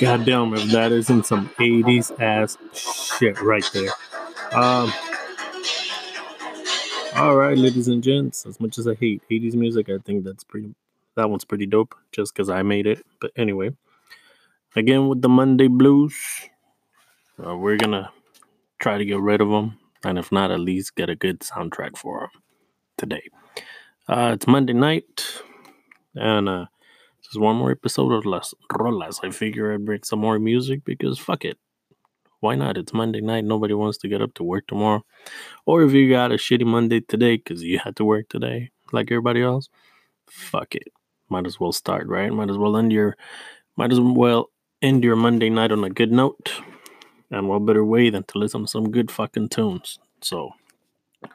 Goddamn, if that isn't some 80s ass shit right there. Um, all right, ladies and gents. As much as I hate 80s music, I think that's pretty. That one's pretty dope, just because I made it. But anyway, again with the Monday blues, uh, we're gonna try to get rid of them, and if not, at least get a good soundtrack for them today. Uh, it's Monday night, and uh, this is one more episode of Las Rolas. I figure I'd bring some more music because fuck it. Why not? It's Monday night. Nobody wants to get up to work tomorrow. Or if you got a shitty Monday today because you had to work today, like everybody else, fuck it. Might as well start, right? Might as well end your, might as well end your Monday night on a good note. And what better way than to listen to some good fucking tunes? So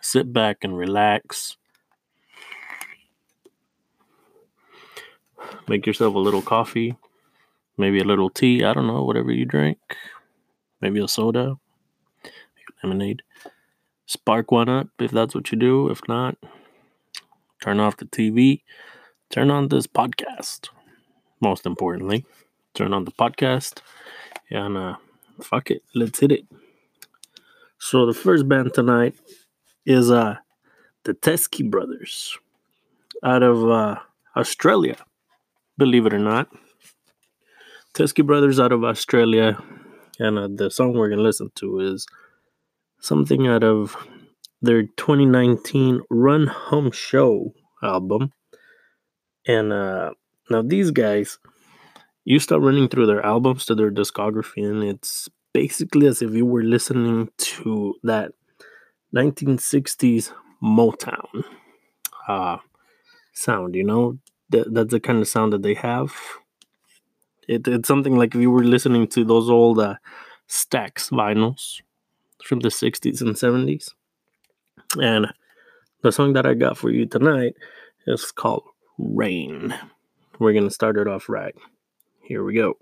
sit back and relax. Make yourself a little coffee, maybe a little tea. I don't know, whatever you drink maybe a soda, lemonade. Spark one up if that's what you do. If not, turn off the TV, turn on this podcast. Most importantly, turn on the podcast and uh, fuck it, let's hit it. So the first band tonight is uh the Teskey Brothers out of uh, Australia. Believe it or not, Teskey Brothers out of Australia and uh, the song we're going to listen to is something out of their 2019 Run Home Slow album. And uh, now these guys, you start running through their albums to their discography, and it's basically as if you were listening to that 1960s Motown uh, sound, you know? That, that's the kind of sound that they have it, it's something like if you were listening to those old uh, Stax vinyls from the 60s and 70s. And the song that I got for you tonight is called Rain. We're going to start it off right. Here we go.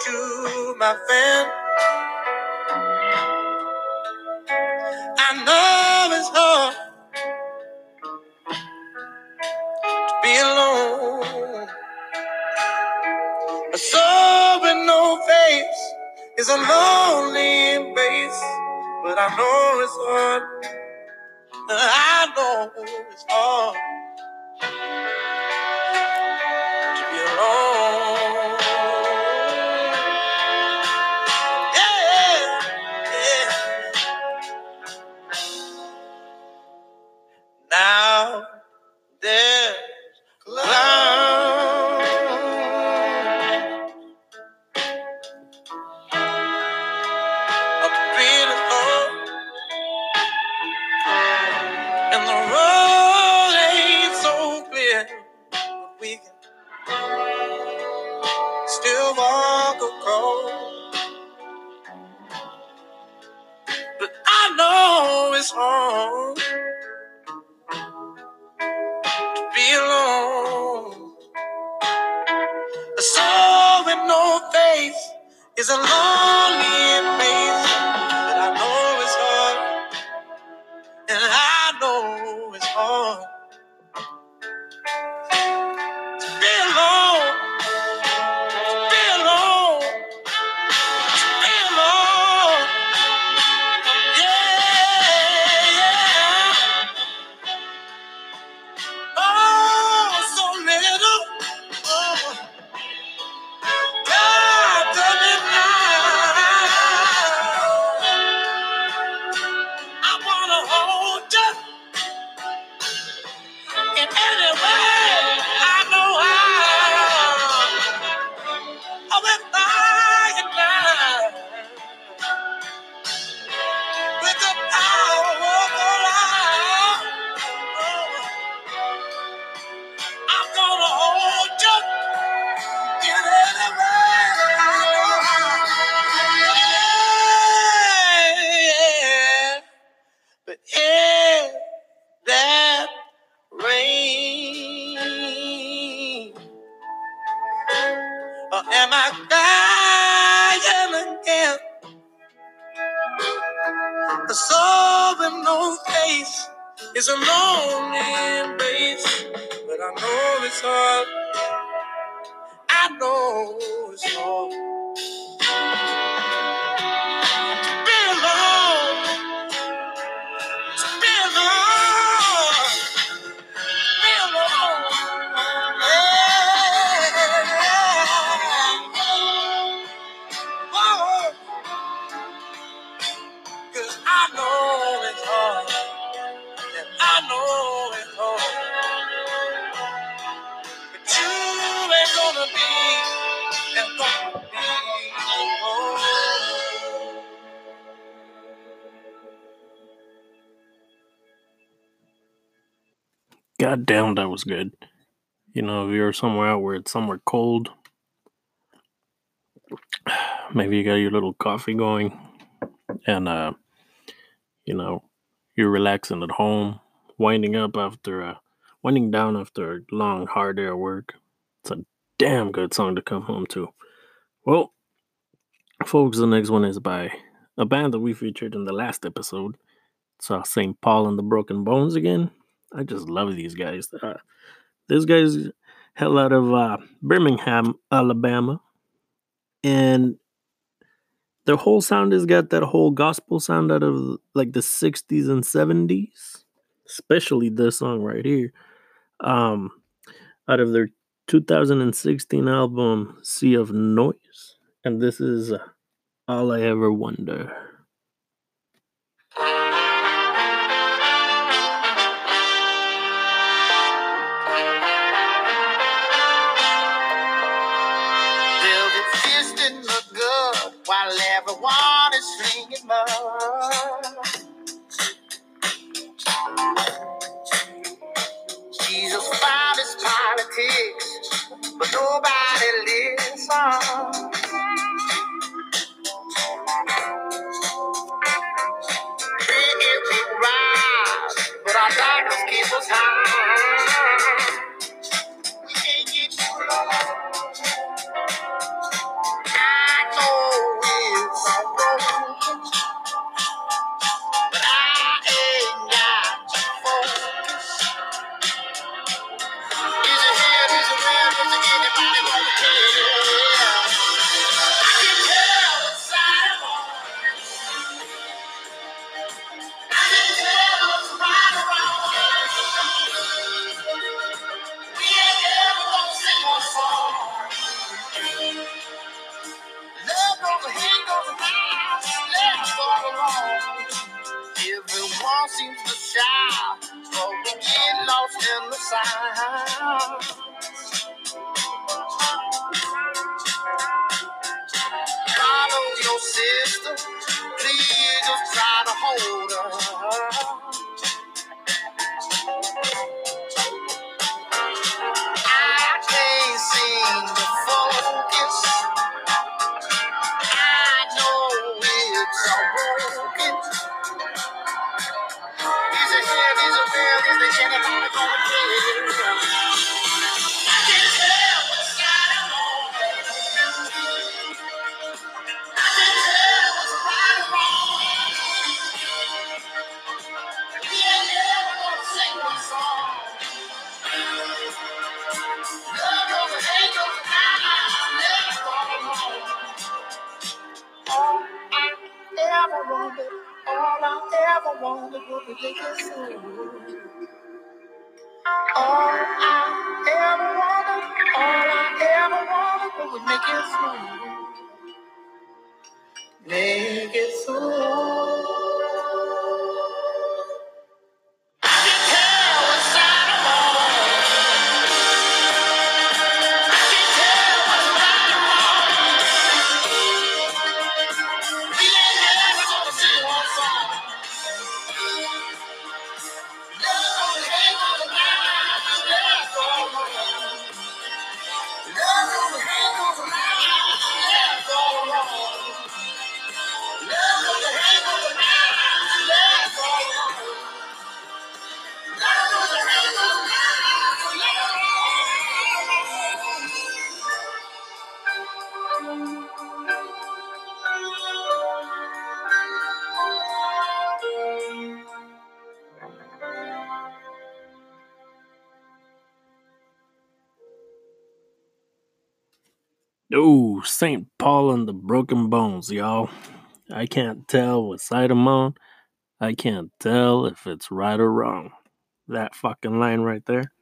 to my friend. I know it's hard to be alone, A soul with no face is a lonely embrace. But I know it's hard. I know. and the road. A soul with no faith is a lonely embrace. But I know it's hard. I know it's hard. God damn, that was good. You know, if you're somewhere out where it's somewhere cold, maybe you got your little coffee going, and uh, you know, you're relaxing at home, winding up after uh, winding down after a long, hard day at work. It's a damn good song to come home to. Well, folks, the next one is by a band that we featured in the last episode. It's uh, St. Paul and the Broken Bones again. I just love these guys. Uh, this guy's hell out of uh, Birmingham, Alabama, and their whole sound has got that whole gospel sound out of like the 60s and 70s, especially this song right here. Um, out of their 2016 album Sea of Noise, and this is uh, All I Ever Wonder. Oh, St. Paul and the Broken Bones, y'all. I can't tell what side I'm on. I can't tell if it's right or wrong. That fucking line right there.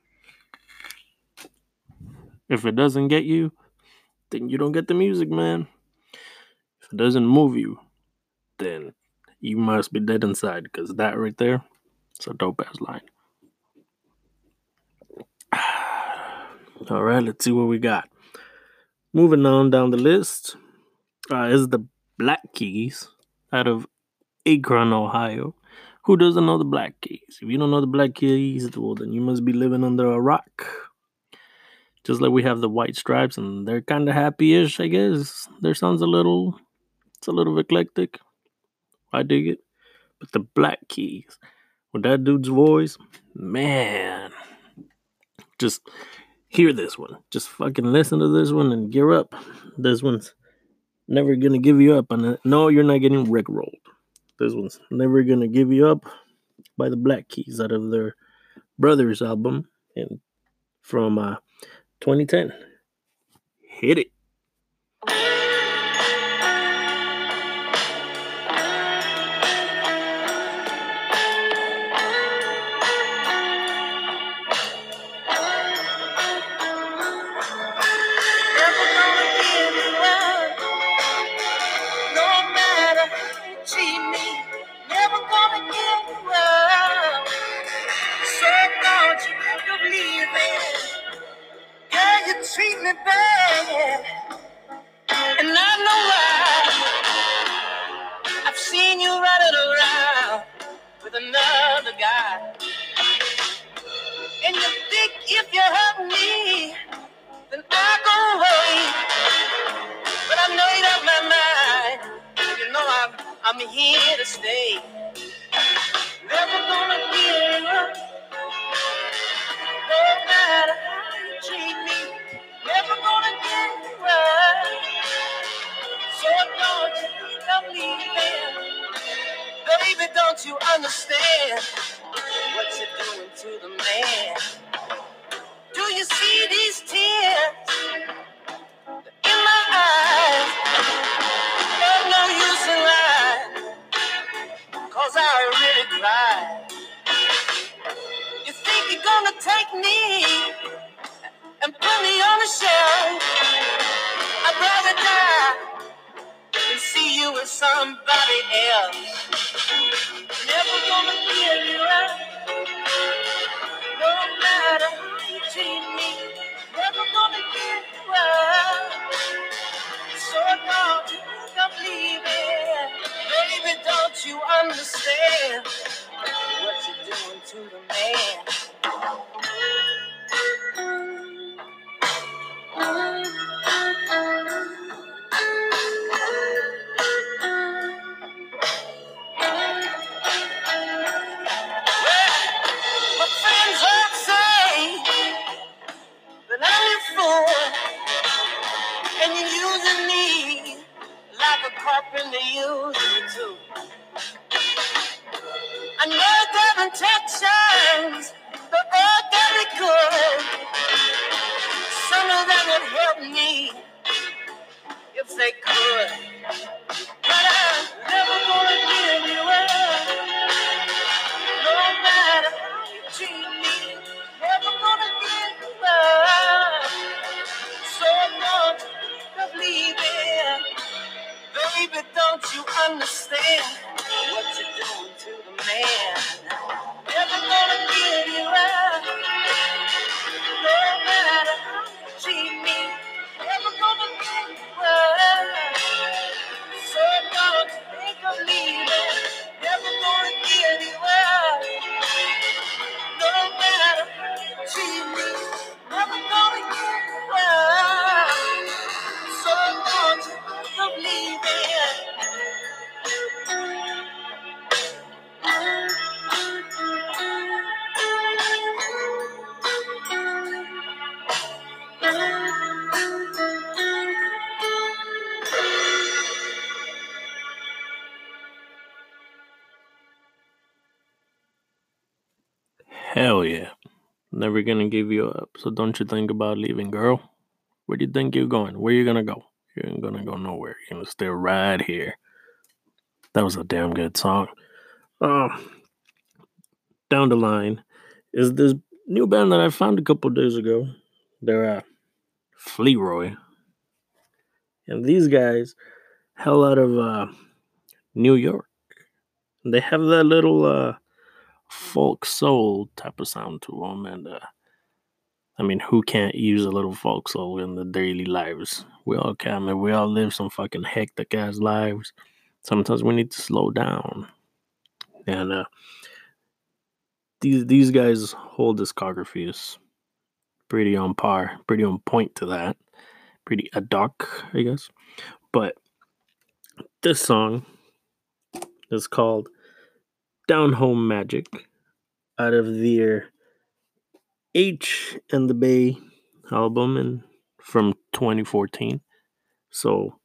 If it doesn't get you, then you don't get the music, man. If it doesn't move you, then you must be dead inside, because that right there, it's a dope ass line. All right, let's see what we got. Moving on down the list uh, is the Black Keys out of Akron, Ohio. Who doesn't know the Black Keys? If you don't know the Black Keys, well, then you must be living under a rock. Just like we have the White Stripes, and they're kind of happy-ish, I guess. Their sounds a little, it's a little eclectic. I dig it. But the Black Keys, with that dude's voice, man, just hear this one. Just fucking listen to this one and gear up. This one's never gonna give you up. And no, you're not getting rickrolled. This one's never gonna give you up by the Black Keys out of their Brothers album and from uh, 2010. Hit it. Treat me bad, and I know why. I've seen you running around with another guy, and you think if you hurt me, then I go away. But I made up my mind. You know I'm I'm here to stay. Never gonna give you Baby, don't you understand what you're doing to the man? Do you see these tears in my eyes? No use in lying, cause I really cried. You think you're gonna take me and put me on the shelf? With somebody else. Never gonna give you up, no matter how you treat me. Never gonna give you up. So don't you think I'm leaving? Baby, don't you understand what you're doing to the man? A carpenter uses me too. I know their intentions, but they're very good. Some of them would help me if they could. You understand what you're doing to the man? Never gonna give you up. So don't you think about leaving, girl. Where do you think you're going? Where you gonna go? You ain't gonna go nowhere. You're gonna stay right here. That was a damn good song. Uh, down the line is this new band that I found a couple days ago. They're uh, Flearoy. And these guys, hell out of uh, New York. They have that little uh, folk soul type of sound to them. And uh, I mean, who can't use a little folk soul in the daily lives? We all can, man. We all live some fucking hectic ass lives. Sometimes we need to slow down. And uh, these these guys' whole discography is pretty on par, pretty on point to that, pretty ad hoc, I guess. But this song is called "Down Home Magic" out of their H and the Bay album and from 2014. So,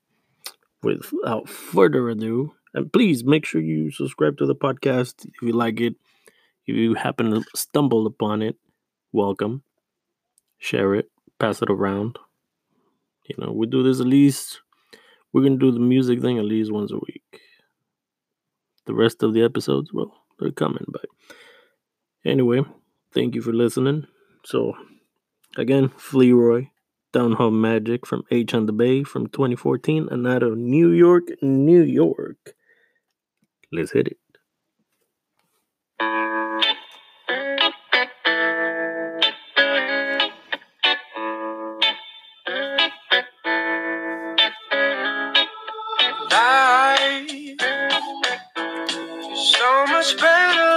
without further ado, and please make sure you subscribe to the podcast if you like it. If you happen to stumble upon it, welcome. Share it, pass it around. You know, we do this at least, we're to do the music thing at least once a week. The rest of the episodes, well, they're coming. But anyway, thank you for listening. So, again, Flearoy, Down Home Magic from H on the Bay from 2014 and out of New York, New York. Let's hit it. Better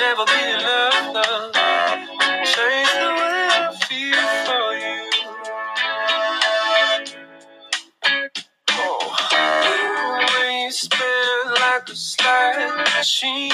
never be enough. Change the way I feel for you. Oh, when you spin like a slot machine,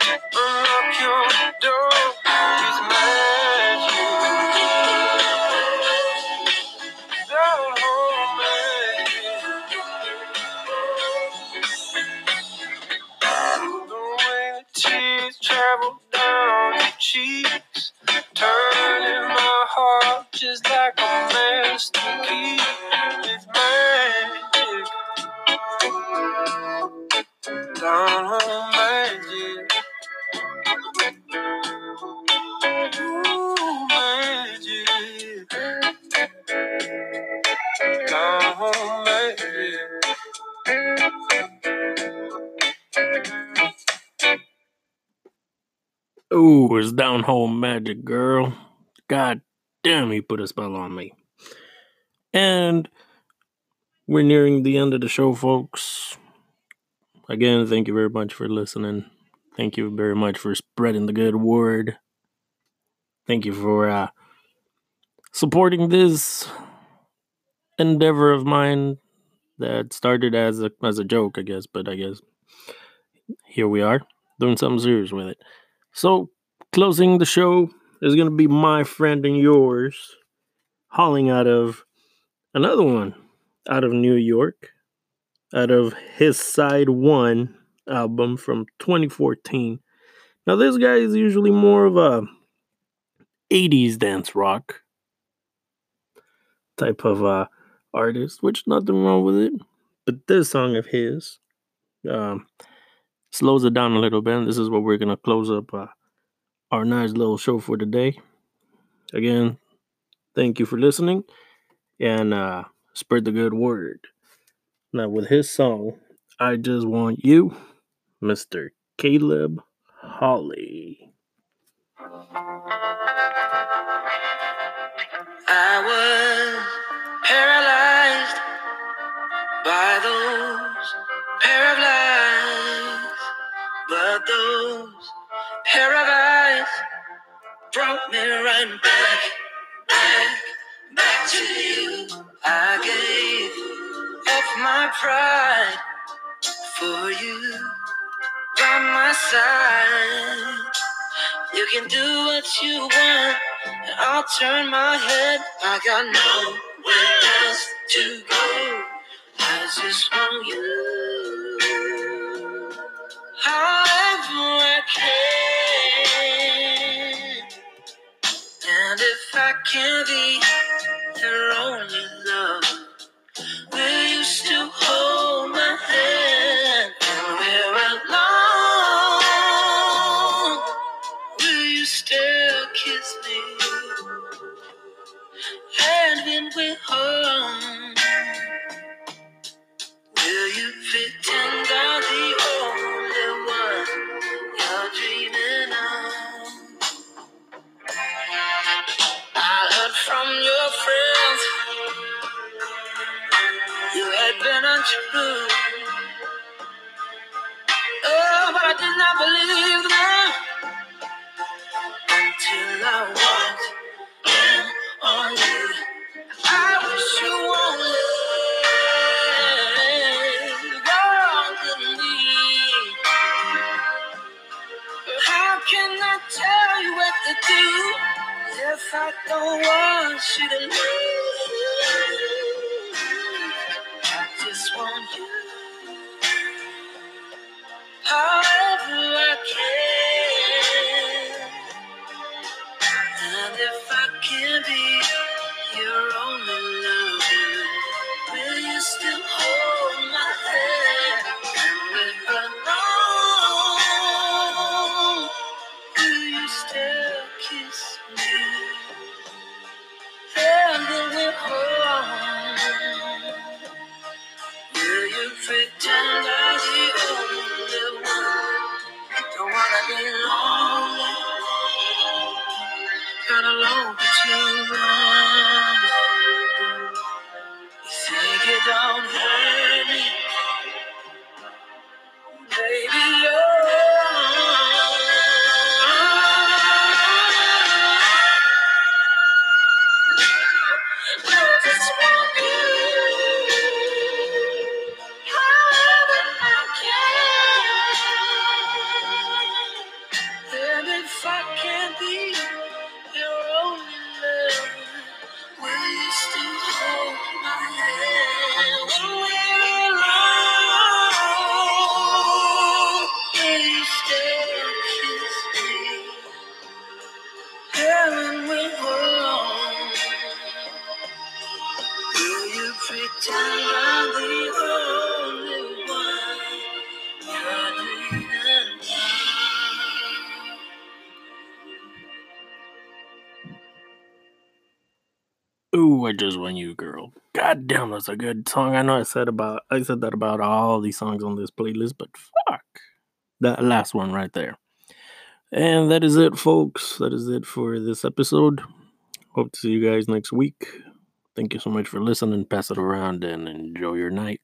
just unlock your door Ooh, it's down home magic, girl. God damn, he put a spell on me. And we're nearing the end of the show, folks. Again, thank you very much for listening. Thank you very much for spreading the good word. Thank you for uh, supporting this endeavor of mine that started as a as a joke, I guess, but I guess here we are doing something serious with it. So, closing the show is going to be my friend and yours, hauling out of another one out of New York, out of his Side One album from 2014. Now, this guy is usually more of a 80s dance rock type of uh, artist, which nothing wrong with it. But this song of his um, slows it down a little bit. And this is what we're gonna close up uh, our nice little show for today. Again, thank you for listening and uh, spread the good word. Now, with his song, I Just Want You, Mr. Caleb Hawley. I was paralyzed by those pair of lies, but those pair of eyes brought me right back, back, back to you. I gave up my pride for you by my side. You can do what you want, and I'll turn my head. I got nowhere else to go. I just want you. However if untrue. Oh, but I did not believe them until I walked in on you. I wish you only. How can I tell you what to do if I don't want you to leave? Just want you, girl. God damn, that's a good song. I know I said about I said that about all these songs on this playlist, but fuck. That last one right there. And that is it, folks. That is it for this episode. Hope to see you guys next week. Thank you so much for listening. Pass it around and enjoy your night.